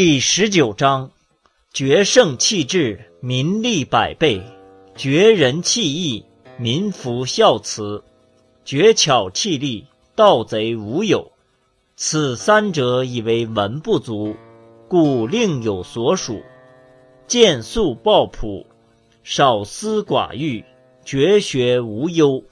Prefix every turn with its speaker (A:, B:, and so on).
A: 第十九章：决胜气质，民力百倍；绝人气义，民服孝慈；绝巧气力，盗贼无有。此三者，以为文不足，故另有所属。见素抱朴，少思寡欲，绝学无忧。